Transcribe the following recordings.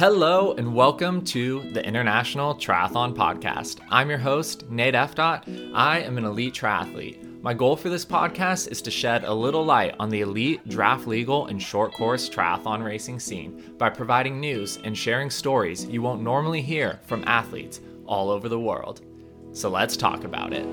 Hello and welcome to the International Triathlon Podcast. I'm your host, Nate F. I am an elite triathlete. My goal for this podcast is to shed a little light on the elite, draft legal, and short course triathlon racing scene by providing news and sharing stories you won't normally hear from athletes all over the world. So let's talk about it.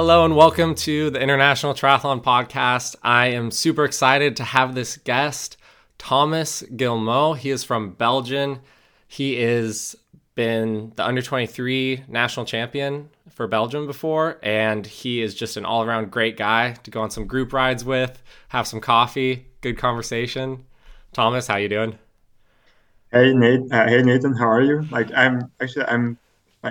Hello and welcome to the International Triathlon Podcast. I am super excited to have this guest, Thomas Guillemot. He is from Belgium. He is been the under 23 national champion for Belgium before and he is just an all-around great guy to go on some group rides with, have some coffee, good conversation. Thomas, how you doing? Hey Nate, uh, hey Nathan, how are you? Like I'm actually I'm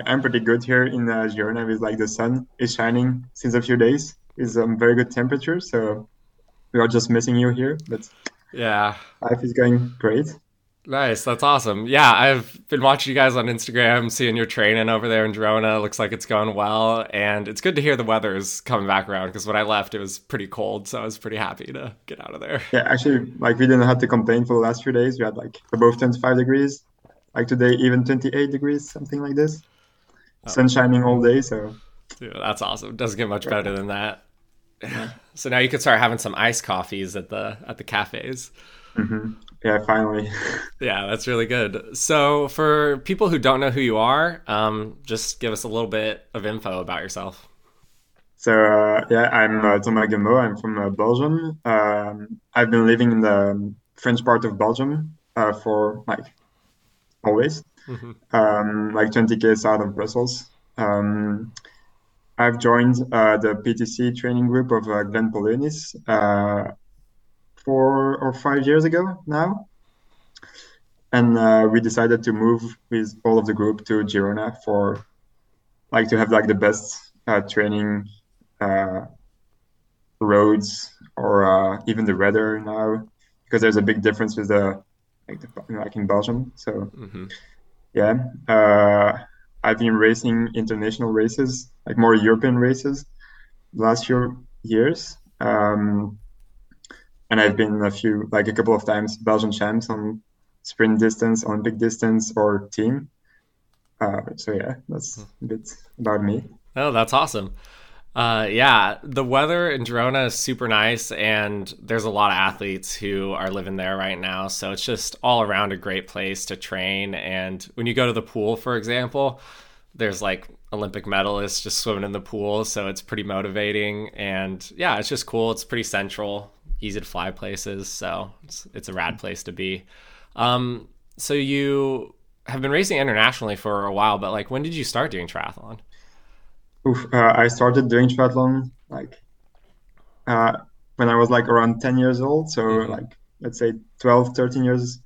I'm pretty good here in uh, Girona. With like the sun is shining since a few days. It's um, very good temperature, so we are just missing you here. But yeah, life is going great. Nice, that's awesome. Yeah, I've been watching you guys on Instagram, seeing your training over there in Girona. Looks like it's going well, and it's good to hear the weather is coming back around. Because when I left, it was pretty cold, so I was pretty happy to get out of there. Yeah, actually, like we didn't have to complain for the last few days. We had like above 25 degrees, like today even 28 degrees, something like this. Oh. sun shining all day. So yeah, that's awesome. Doesn't get much better than that. So now you can start having some iced coffees at the at the cafes. Mm-hmm. Yeah, finally. yeah, that's really good. So for people who don't know who you are, um, just give us a little bit of info about yourself. So uh, yeah, I'm uh, Thomas Guillemot. I'm from uh, Belgium. Um, I've been living in the French part of Belgium uh, for like always mm-hmm. um, like 20k south of Brussels. Um, I've joined uh, the PTC training group of uh, Glenn Polonis uh, four or five years ago now. And uh, we decided to move with all of the group to Girona for like to have like the best uh, training uh, roads or even the weather now because there's a big difference with the like, the, like in Belgium. So mm-hmm yeah, uh, I've been racing international races, like more European races, last few years. Um, and I've been a few, like a couple of times, Belgian champs on sprint distance, Olympic distance, or team. Uh, so yeah, that's a bit about me. Oh, that's awesome. Uh, yeah, the weather in Girona is super nice, and there's a lot of athletes who are living there right now. So it's just all around a great place to train. And when you go to the pool, for example, there's like Olympic medalists just swimming in the pool, so it's pretty motivating. And yeah, it's just cool. It's pretty central, easy to fly places, so it's it's a rad place to be. Um, so you have been racing internationally for a while, but like, when did you start doing triathlon? Oof, uh, I started doing triathlon like uh, when I was like around 10 years old. So mm-hmm. like let's say 12, 13 years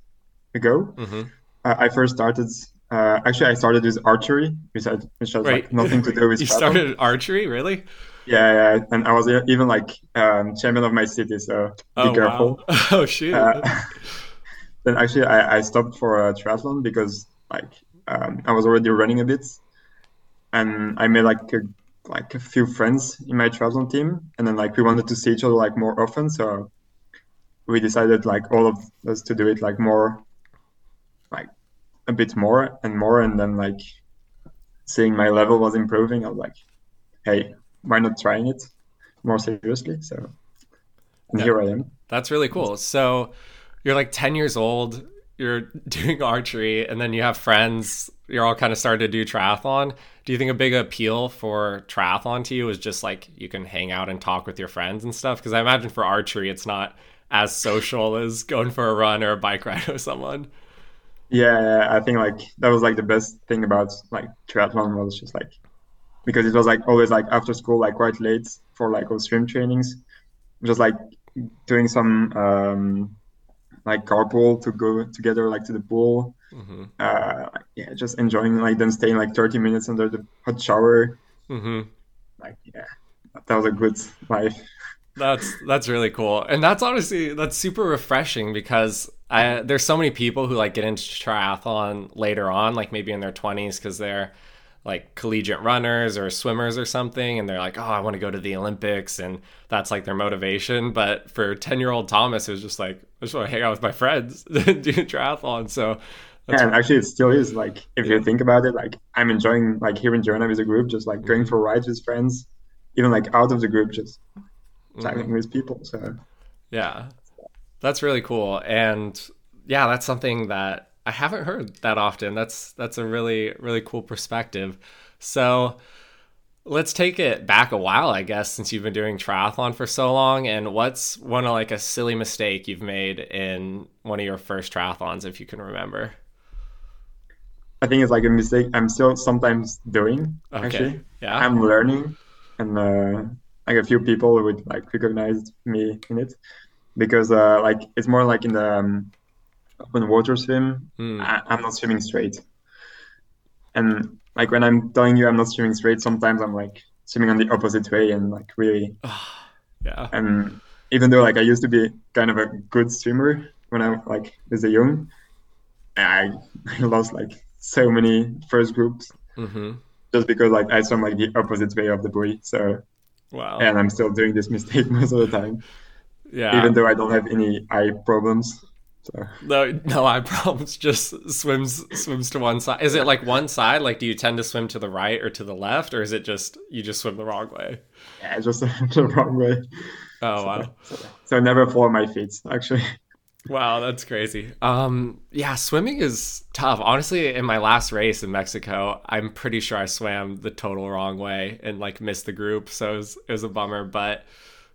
ago. Mm-hmm. Uh, I first started. Uh, actually, I started with archery, which, I, which has like nothing to do with. you triathlon. started archery, really? Yeah, yeah, and I was even like um, chairman of my city, so be oh, careful. Wow. Oh shoot! Uh, then actually, I, I stopped for a triathlon because like um, I was already running a bit, and I made like a, like a few friends in my triathlon team, and then like we wanted to see each other like more often, so we decided like all of us to do it like more, like a bit more and more, and then like seeing my level was improving, I was like, hey, why not trying it more seriously? So, and here I am. That's really cool. So you're like 10 years old you're doing archery and then you have friends you're all kind of starting to do triathlon do you think a big appeal for triathlon to you is just like you can hang out and talk with your friends and stuff? Because i imagine for archery it's not as social as going for a run or a bike ride with someone. Yeah i think like that was like the best thing about like triathlon was just like because it was like always like after school like quite late for like all swim trainings. Just like doing some um like carpool to go together like to the pool. Mm-hmm. Uh, yeah, just enjoying like then staying like 30 minutes under the hot shower. Mm-hmm. Like yeah, that was a good life. That's that's really cool, and that's honestly that's super refreshing because I, there's so many people who like get into triathlon later on, like maybe in their 20s, because they're like collegiate runners or swimmers or something, and they're like, oh, I want to go to the Olympics, and that's like their motivation. But for 10 year old Thomas, it was just like I just want to hang out with my friends, do triathlon. So yeah, and actually, it still is like if you think about it, like I'm enjoying like here in Girona with a group, just like going mm-hmm. for rides with friends, even like out of the group, just chatting mm-hmm. with people. So yeah, that's really cool, and yeah, that's something that I haven't heard that often. That's that's a really really cool perspective. So let's take it back a while, I guess, since you've been doing triathlon for so long. And what's one of like a silly mistake you've made in one of your first triathlons, if you can remember? I think it's like a mistake I'm still sometimes doing. Okay. Actually, yeah, I'm learning, and uh, like a few people would like recognize me in it because uh, like it's more like in the um, open water swim. Mm. I- I'm not swimming straight, and like when I'm telling you I'm not swimming straight, sometimes I'm like swimming on the opposite way and like really, yeah. And even though like I used to be kind of a good swimmer when I like was a young, I, I lost like so many first groups mm-hmm. just because like I swam like the opposite way of the buoy. So Wow. And I'm still doing this mistake most of the time. Yeah. Even though I don't have any eye problems. So. No, no eye problems. Just swims swims to one side. Is it like one side? Like, do you tend to swim to the right or to the left, or is it just you just swim the wrong way? Yeah, just the wrong way. Oh so, wow! So, so never follow my feet. Actually. Wow, that's crazy. Um, yeah, swimming is tough. Honestly, in my last race in Mexico, I'm pretty sure I swam the total wrong way and like missed the group, so it was, it was a bummer. But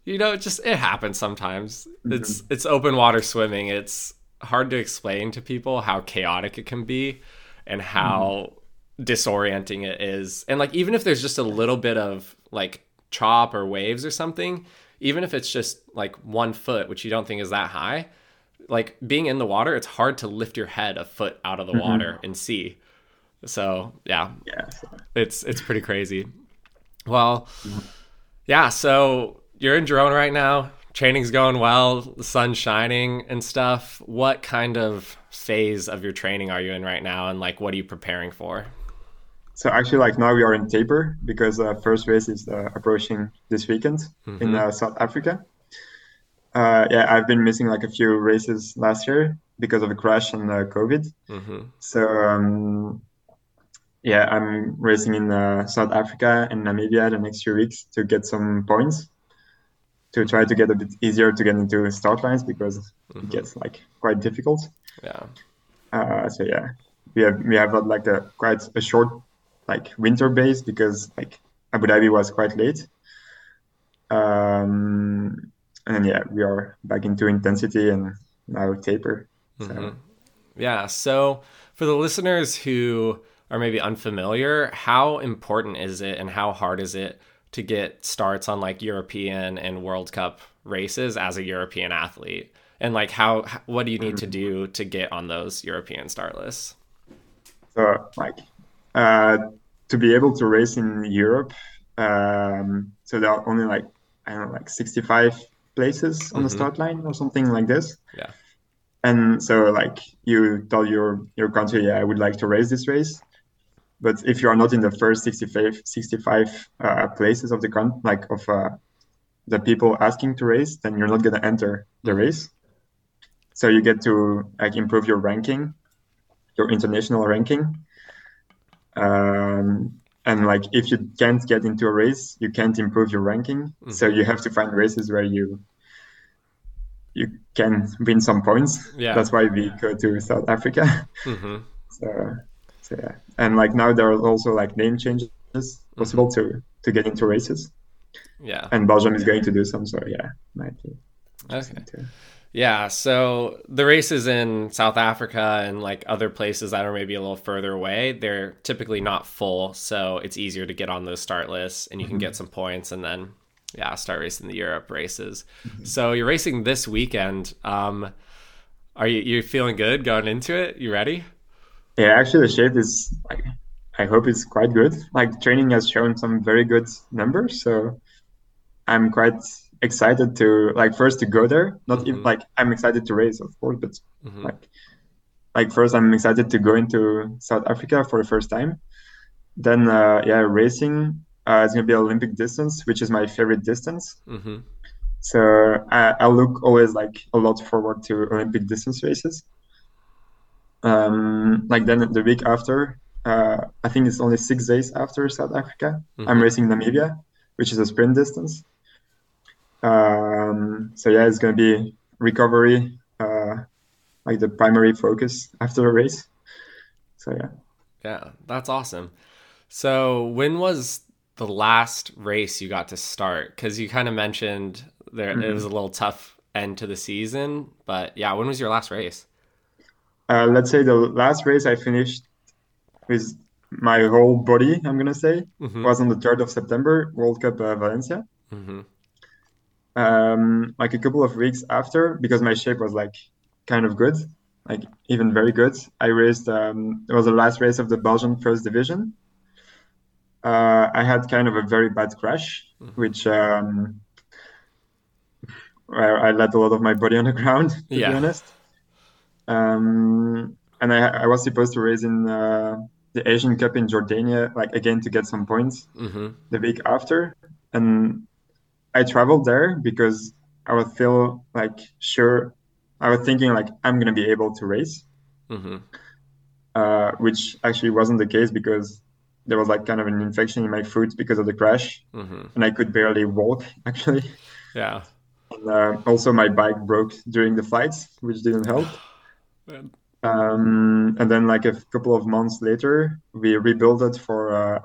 you know, it just it happens sometimes. Mm-hmm. It's it's open water swimming. It's hard to explain to people how chaotic it can be and how mm-hmm. disorienting it is. And like even if there's just a little bit of like chop or waves or something, even if it's just like one foot, which you don't think is that high like being in the water, it's hard to lift your head a foot out of the mm-hmm. water and see. So yeah, yeah, it's it's pretty crazy. Well, yeah. So you're in Girona right now. Training's going well. The sun's shining and stuff. What kind of phase of your training are you in right now, and like what are you preparing for? So actually, like now we are in taper because uh, first race is uh, approaching this weekend mm-hmm. in uh, South Africa. Uh, yeah, I've been missing like a few races last year because of a crash and uh, COVID. Mm-hmm. So um, yeah, I'm racing in uh, South Africa and Namibia the next few weeks to get some points to try to get a bit easier to get into start lines because mm-hmm. it gets like quite difficult. Yeah. Uh, so yeah, we have we have like a quite a short like winter base because like Abu Dhabi was quite late. Um, and yeah, we are back into intensity and now taper. So. Mm-hmm. Yeah. So for the listeners who are maybe unfamiliar, how important is it and how hard is it to get starts on like European and World Cup races as a European athlete? And like how what do you need to do to get on those European start lists? So like uh, to be able to race in Europe, um, so there are only like I don't know like 65 places on mm-hmm. the start line or something like this. Yeah. And so like you tell your your country, yeah, I would like to race this race. But if you are not in the first 65, 65 uh, places of the con- like of uh, the people asking to race, then you're not gonna enter the race. So you get to like improve your ranking, your international ranking. Um, and like if you can't get into a race you can't improve your ranking mm-hmm. so you have to find races where you you can win some points yeah that's why we go to south africa mm-hmm. so so yeah and like now there are also like name changes possible mm-hmm. to to get into races yeah and belgium is going to do some so yeah might be okay yeah, so the races in South Africa and like other places that are maybe a little further away, they're typically not full, so it's easier to get on those start lists and you mm-hmm. can get some points and then yeah, start racing the Europe races. Mm-hmm. So you're racing this weekend. Um, Are you you feeling good going into it? You ready? Yeah, actually, the shape is like I hope it's quite good. Like training has shown some very good numbers, so I'm quite excited to like first to go there. Not even Mhm. like I'm excited to race, of course, but hmm like like first I'm excited to go into South Africa for the first time. Then uh, yeah, racing. Uh, it's gonna be Olympic distance, which is my favorite distance. hmm So I, I look always like a lot forward to Olympic distance races. Um, like then the week after, uh, I think it's only six days after South Africa. I'm hmm racing Namibia, which is a sprint distance. Um, so yeah, it's gonna be recovery, uh, like the primary focus after the race. So yeah. Yeah, that's awesome. So, when was the last race you got to start? Because you kind of mentioned there it was a little tough end to the season, but yeah, when was your last race? Uh, let's say the last race I finished with my whole body, I'm gonna say, hmm was on the 3rd of September, World Cup uh, Valencia. hmm Um, like a couple of weeks after, because my shape was like kind of good, like even very good. I raced, um, it was the last race of the Belgian First Division. Uh, I had kind of a very bad crash, hmm which um, where I let a lot of my body on the ground, to be Yeah. honest. Um, and I, I was supposed to race in uh, the Asian Cup in Jordania, like again to get some points hmm the week after. And I traveled there because I would feel like sure, I was thinking like I'm gonna be able to race, hmm uh, which actually wasn't the case because there was like kind of an infection in my foot because of the crash, hmm and I could barely walk actually. Yeah. And, uh, also, my bike broke during the flights, which didn't help. Um, and then, like a couple of months later, we rebuilt it for uh,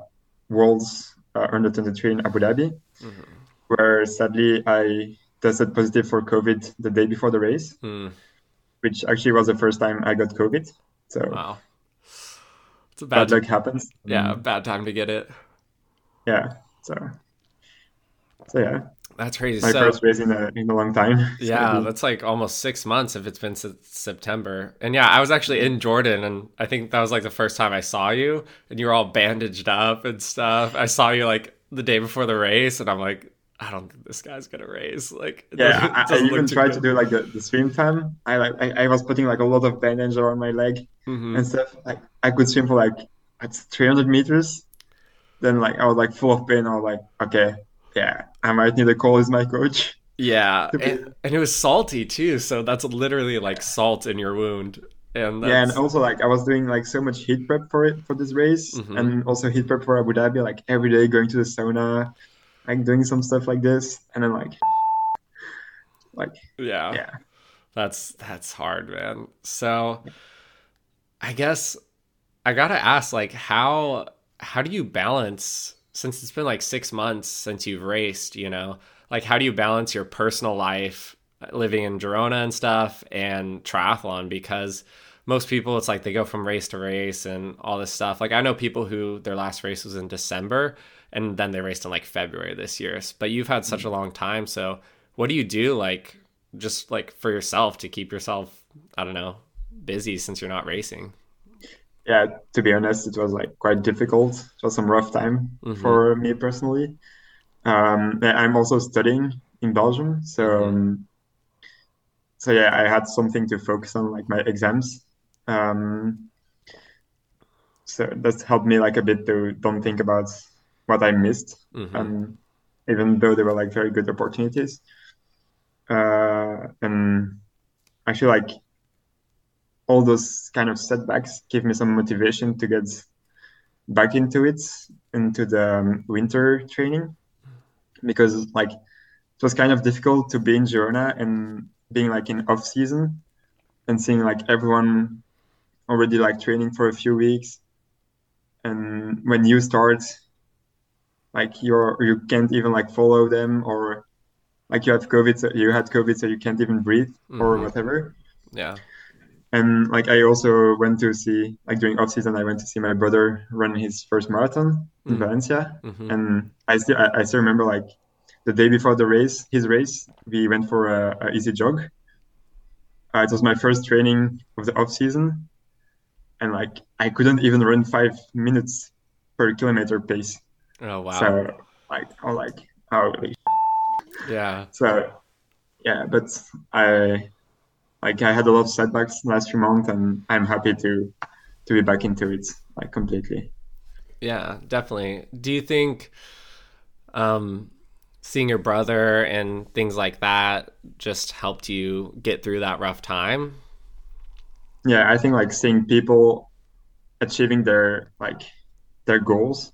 Worlds uh, Under 23 in Abu Dhabi, hmm where sadly I tested positive for COVID the day before the race, Mm. which actually was the first time I got COVID. So Wow. It's a bad bad, luck happens. yeah, bad time to get it. yeah. So, so yeah, That's crazy. my So, first race in a in a long time. It's yeah, be that's like almost six months if it's been since September. And yeah, I was actually in Jordan, and I think that was like the first time I saw you, and you were all bandaged up and stuff. I saw you like the day before the race, and I'm like, I don't think this guy's gonna race. Like, Yeah, I, I even tried to do like the, the swim time. I like I, I was putting like a lot of bandage around my leg hmm and stuff. Like I could swim for like at 300 meters. Then like I was like full of pain. I was like, okay, yeah, I might need to call as my coach Yeah, and, and it was salty too. So that's literally like salt in your wound, and Yeah, and also like I was doing like so much heat prep for it for this race, hmm and also heat prep for Abu Dhabi, like every day going to the sauna, like doing some stuff like this, and then like like yeah. yeah. That's that's hard, man. So I guess I gotta ask, like, how how do you balance since it's been like six months since you've raced, you know, like how do you balance your personal life, uh, living in Girona and stuff, and triathlon? Because most people, it's like they go from race to race and all this stuff. Like I know people who their last race was in December, and then they raced in like February this year. But you've had such a mm. long time, so what do you do, like? just like for yourself to keep yourself i don't know busy since you're not racing Yeah, to be honest, it was like quite difficult. It was some rough time hmm for me personally. Um, I'm also studying in Belgium, so hmm um, so yeah, I had something to focus on, like my exams. Um, so that's helped me like a bit to don't think about what I missed, hmm um, even though they were like very good opportunities. Uh, and actually, like all those kind of setbacks give me some motivation to get back into it, into the um, winter training, because like it was kind of difficult to be in Girona and being like in off season and seeing like everyone already like training for a few weeks, and when you start, like you're you can't even like follow them or like you have COVID, so you had COVID, so you can't even breathe or hmm whatever. yeah And like I also went to see, like during off season, I went to see my brother run his first marathon in mm Valencia, hmm and I still I, I still remember like the day before the race, his race, we went for a, a easy jog. uh, it was my first training of the off season, and like I couldn't even run five minutes per kilometer pace. Oh wow! So like I'm like holy. Yeah. So yeah, but I like I had a lot of setbacks last few months, and I'm happy to to be back into it like completely. Yeah, definitely. Do you think um, seeing your brother and things like that just helped you get through that rough time? Yeah, I think like seeing people achieving their like their goals,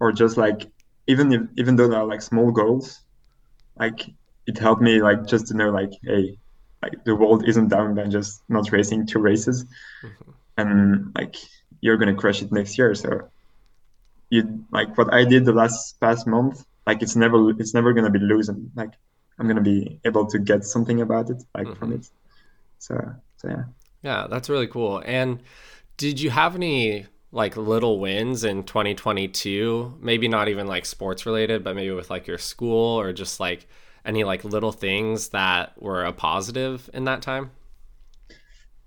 or just like even if even though they're like small goals, like it helped me like just to know like hey, like the world isn't down by just not racing two races, mm-hmm. and like you're gonna crush it next year. So you like what I did the last past month like it's never it's never gonna be losing like i'm gonna be able to get something about it like mm-hmm. from it so so yeah yeah that's really cool and did you have any like little wins in 2022 maybe not even like sports related but maybe with like your school or just like any like little things that were a positive in that time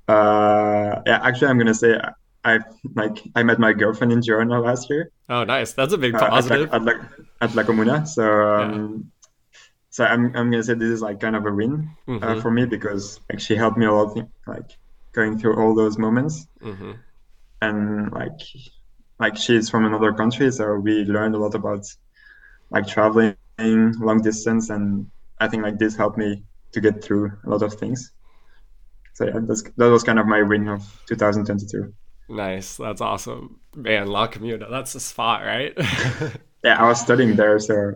uh yeah actually i'm gonna say I like I met my girlfriend in Girona last year. Oh, nice! That's a big positive. Uh, at, like, at, La, at La Comuna. So um, yeah. so I'm I'm gonna say this is like kind of a win uh, mm-hmm. uh, for me because like she helped me a lot, like going through all those moments, mm-hmm. and like like she's from another country, so we learned a lot about like traveling long distance, and I think like this helped me to get through a lot of things. So yeah, that's, that was kind of my win of 2022. Nice. That's awesome. Man, La Comuna, that's the spot, right? yeah, I was studying there, so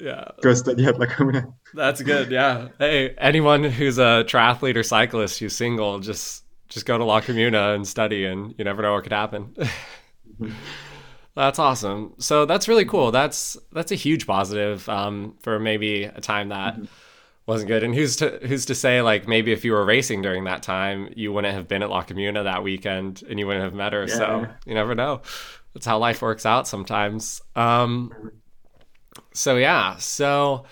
yeah. Go study at La Comuna. That's good, yeah. Hey, anyone who's a triathlete or cyclist who's single, just just go to La Comuna and study and you never know what could happen. Mm-hmm. That's awesome. So that's really cool. That's that's a huge positive um, for maybe a time that mm-hmm wasn't good. And who's to who's to say like maybe if you were racing during that time, you wouldn't have been at La Comuna that weekend and you wouldn't have met her. Yeah. So you never know. That's how life works out sometimes. Um, so yeah, so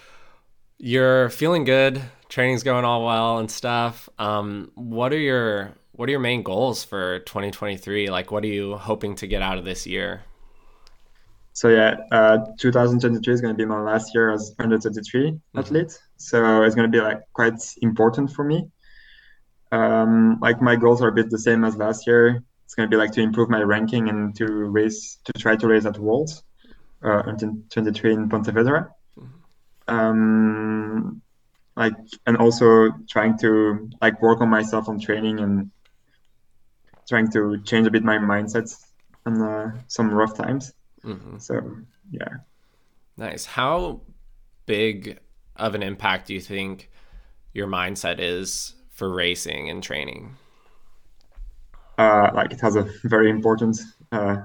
you're feeling good, training's going all well and stuff. Um, what are your what are your main goals for 2023? Like, what are you hoping to get out of this year? So yeah, uh, 2023 is going to be my last year as under 23 mm-hmm. athlete. So it's going to be like quite important for me. Um, like my goals are a bit the same as last year. It's going to be like to improve my ranking and to race to try to race at Worlds uh, until 23 in Pontevedra. Mm-hmm. Um, like and also trying to like work on myself on training and trying to change a bit my mindset on uh, some rough times. Mm-hmm. So yeah. Nice. How big of an impact do you think your mindset is for racing and training? Uh, like it has a very important uh,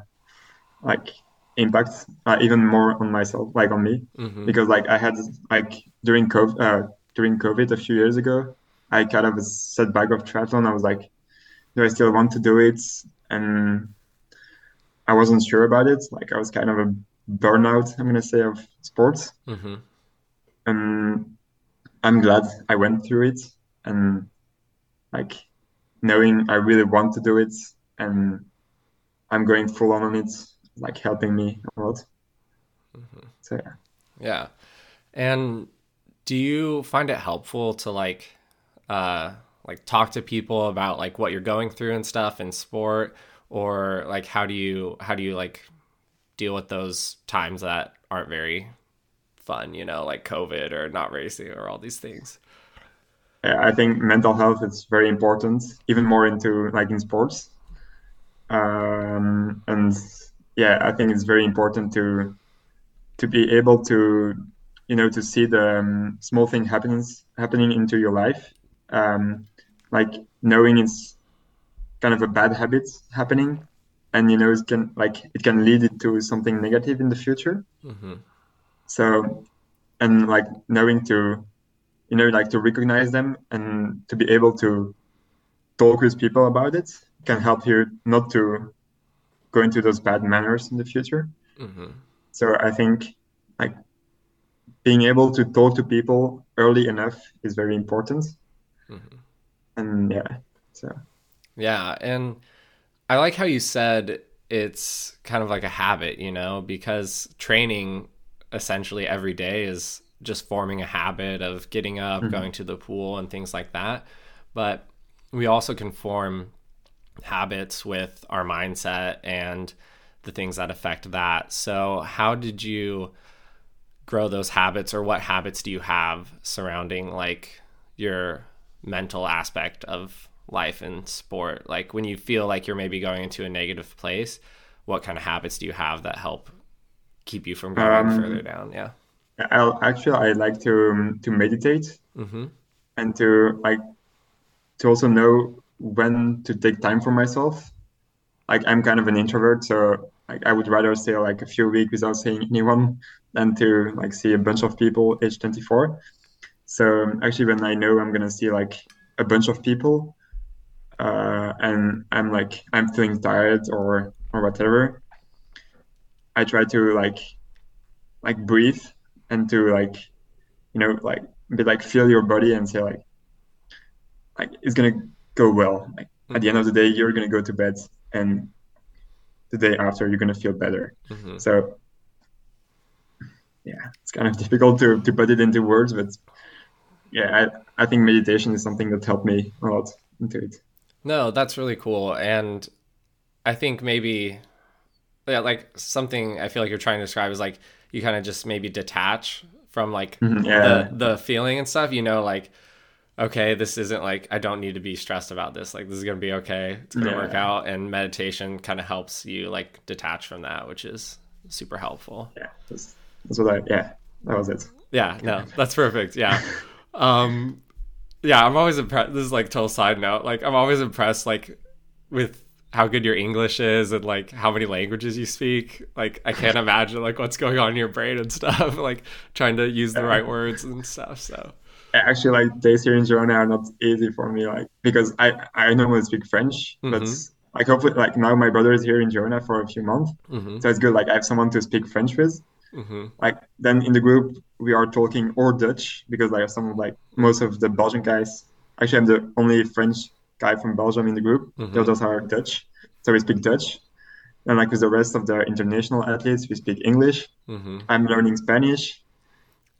like impact, uh, even more on myself, like on me, mm-hmm. because like I had like during COVID, uh, during COVID a few years ago, I kind of a setback of triathlon. I was like, do I still want to do it? And I wasn't sure about it. Like I was kind of a burnout, I'm gonna say, of sports. Mm-hmm. And I'm glad I went through it and like knowing I really want to do it and I'm going full on on it, like helping me a lot. Mm-hmm. So yeah. Yeah. And do you find it helpful to like uh like talk to people about like what you're going through and stuff in sport or like how do you how do you like deal with those times that aren't very fun you know like covid or not racing or all these things? I think mental health is very important even more into like in sports. Um, and yeah i think it's very important to to be able to you know to see the um, small thing happening happening into your life. Um, like knowing it's kind of a bad habit happening and you know it can like it can lead it to something negative in the future. Mm-hmm. so and like knowing to you know like to recognize them and to be able to talk with people about it can help you not to go into those bad manners in the future. Mm-hmm. so i think like being able to talk to people early enough is very important. Mm-hmm. And yeah, so yeah, and I like how you said it's kind of like a habit, you know, because training essentially every day is just forming a habit of getting up, mm-hmm. going to the pool, and things like that. But we also can form habits with our mindset and the things that affect that. So, how did you grow those habits, or what habits do you have surrounding like your mental aspect of life and sport? Like when you feel like you're maybe going into a negative place, what kind of habits do you have that help keep you from going um, further down? Yeah. I actually I like to um, to meditate mm-hmm. and to like to also know when to take time for myself. Like I'm kind of an introvert, so like I would rather stay like a few weeks without seeing anyone than to like see a bunch of people age 24. So um, actually, when I know I'm gonna see like a bunch of people, uh, and I'm like I'm feeling tired or or whatever, I try to like like breathe and to like you know like be like feel your body and say like like it's gonna go well. Like mm-hmm. at the end of the day, you're gonna go to bed and the day after you're gonna feel better. Mm-hmm. So yeah, it's kind of difficult to to put it into words, but yeah, I, I think meditation is something that helped me a lot into it. No, that's really cool. And I think maybe, yeah, like something I feel like you're trying to describe is like you kind of just maybe detach from like mm-hmm, yeah. the, the feeling and stuff, you know, like, okay, this isn't like, I don't need to be stressed about this. Like, this is going to be okay. It's going to yeah. work out. And meditation kind of helps you like detach from that, which is super helpful. Yeah. That's, that's what I, yeah, that was it. Yeah. No, that's perfect. Yeah. um, yeah, I'm always impressed. This is like total side note. Like I'm always impressed like with how good your English is and like how many languages you speak. Like I can't imagine like what's going on in your brain and stuff. like trying to use the right words and stuff. So actually, like days here in Girona are not easy for me. Like because I I normally speak French, mm-hmm. but like hopefully like now my brother is here in Girona for a few months, mm-hmm. so it's good. Like I have someone to speak French with. Mm-hmm. Like then in the group we are talking or Dutch because like some like most of the Belgian guys. Actually, I'm the only French guy from Belgium in the group. Mm-hmm. The others are Dutch, so we speak Dutch. And like with the rest of the international athletes, we speak English. Mm-hmm. I'm learning Spanish.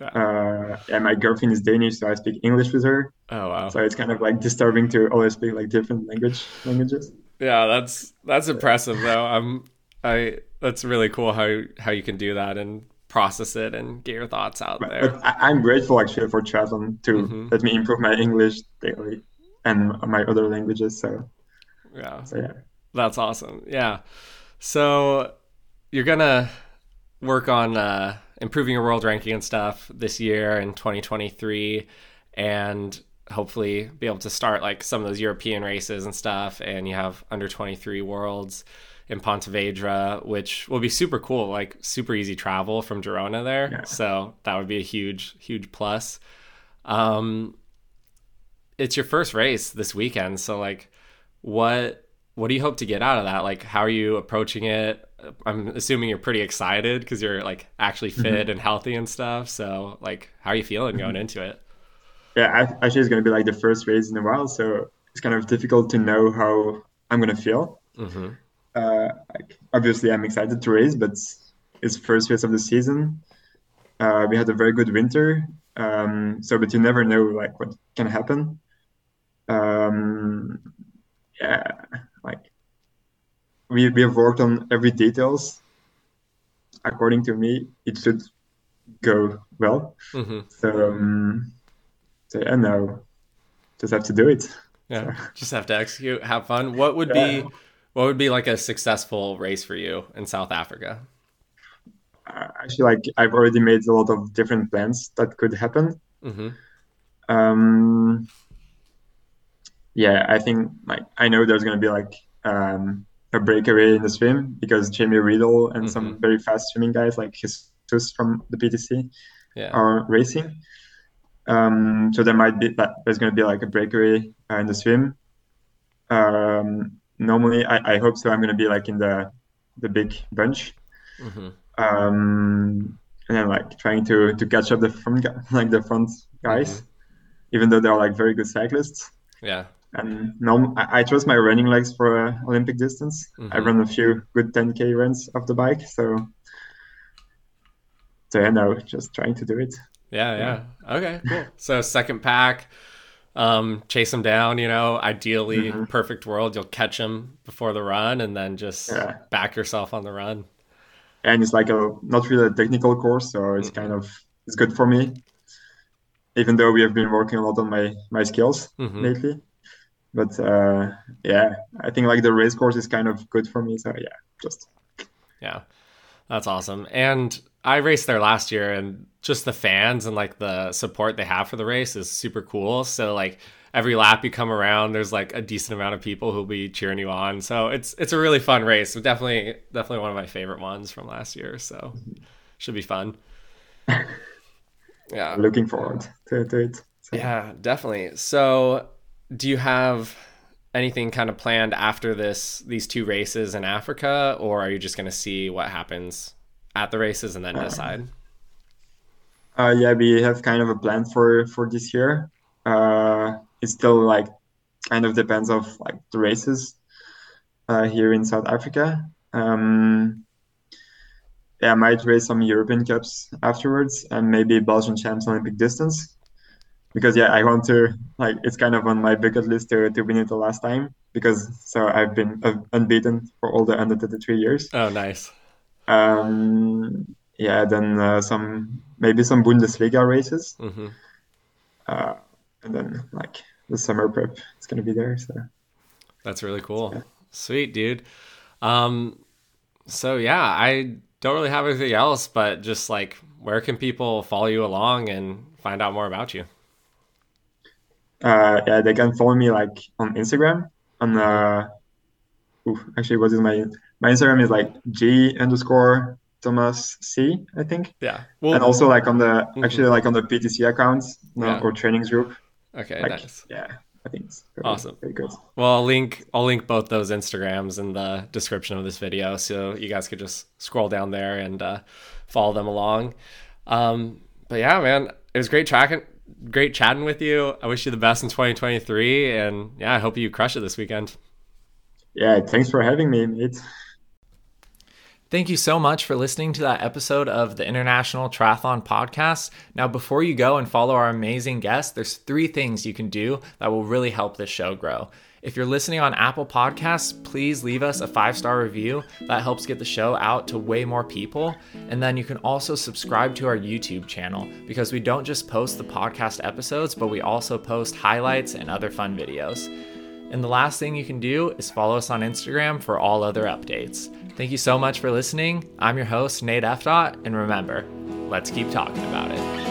Uh, and my girlfriend is Danish, so I speak English with her. Oh wow! So it's kind of like disturbing to always speak like different language languages. Yeah, that's that's impressive though. I'm I that's really cool how how you can do that and process it and get your thoughts out but, there. But I, am grateful actually for Triathlon to mm-hmm. let me improve my English daily and my other languages. So yeah, so yeah, that's awesome. Yeah, so you're gonna work on uh, improving your world ranking and stuff this year in 2023, and hopefully be able to start like some of those European races and stuff. And you have under 23 worlds in Pontevedra, which will be super cool, like super easy travel from Girona there. Yeah. So that would be a huge, huge plus. Um, it's your first race this weekend, so like, what what do you hope to get out of that? Like, how are you approaching it? I'm assuming you're pretty excited because you're like actually mm-hmm. fit mm-hmm. and healthy and stuff. So, like, how are you feeling going mm-hmm. into it? Yeah, actually, it's going to be like the first race in a while, so it's kind of difficult to know how I'm going to feel. Mm-hmm uh, like obviously I'm excited to race, but it's first race of the season. Uh, we had a very good winter, um, so but you never know like what can happen. Um, yeah, like we we have worked on every details. According to me, it should go well. Mm-hmm. So, um, so yeah, now just have to do it. Yeah, so. just have to execute, have fun. What would yeah. be what would be like a successful race for you in South Africa? Uh, actually, like I've already made a lot of different plans that could happen. Mm-hmm. Um, yeah, I think like I know there's gonna be like um, a breakaway in the swim because Jamie Riddle and mm-hmm. some very fast swimming guys like Jesus from the PTC yeah. are racing. Um, so there might be that there's gonna be like a breakaway uh, in the swim. Um, normally I, I hope so. I'm gonna be like in the the big bunch, mm-hmm. um, and then like trying to to catch up the front like the front guys, mm-hmm. even though they're like very good cyclists. Yeah. And now I, I trust my running legs for uh, Olympic distance. Mm-hmm. I run a few good 10k runs off the bike, so so yeah, no, just trying to do it. Yeah, yeah. Okay, cool. So second pack, um, chase them down. You know, ideally, Mm-hmm. perfect world, you'll catch them before the run, and then just Yeah. back yourself on the run. and it's like a not really a technical course, so it's kind of it's good for me. Even though we have been working a lot on my my skills Mhm. lately, but uh, yeah, I think like the race course is kind of good for me. So yeah, just Yeah, that's awesome. And I raced there last year, and just the fans and like the support they have for the race is super cool. So like every lap you come around, there's like a decent amount of people who'll be cheering you on. So it's it's a really fun race. Definitely definitely one of my favorite ones from last year. So should be fun. Yeah. looking forward to, to it. So, Yeah, definitely. So, do you have anything kind of planned after this these two races in Africa or are you just going to see what happens at the races and then decide? Uh, yeah, we have kind of a plan for for this year. Uh, it still like kind of depends of like the races uh, here in South Africa. Um, yeah, I might race some European Cups afterwards and maybe Belgian Champs Olympic distance. Because yeah, I want to like it's kind of on my bucket list to to win it the last time because so I've been uh, unbeaten for all the under 33 years. Oh, nice. Um, yeah, then uh, some maybe some Bundesliga races, hmm uh, and then like the summer prep is gonna be there. So That's really cool. Sweet, dude. Um so yeah, I don't really have anything else but just like where can people follow you along and find out more about you? uh, yeah, they can follow me like on Instagram. On uh, ooh, actually, what is my my Instagram is like G underscore Thomas C, I think, Yeah. Well, and also like on the actually like on the PTC account no, Yeah. or trainings group. okay, Like nice. yeah, I think it's Awesome. very good. Well, I'll link I'll link both those Instagrams in the description of this video, so you guys could just scroll down there and uh, follow them along. Um, but yeah, man, it was great tracking, great chatting with you. I wish you the best in 2023, and yeah, I hope you crush it this weekend. Yeah, thanks for having me, mate. Thank you so much for listening to that episode of the International Triathlon Podcast. Now, before you go and follow our amazing guests, there's three things you can do that will really help this show grow. If you're listening on Apple Podcasts, please leave us a five star review. That helps get the show out to way more people. And then you can also subscribe to our YouTube channel because we don't just post the podcast episodes, but we also post highlights and other fun videos. And the last thing you can do is follow us on Instagram for all other updates. Thank you so much for listening. I'm your host, Nate F. Dot, and remember, let's keep talking about it.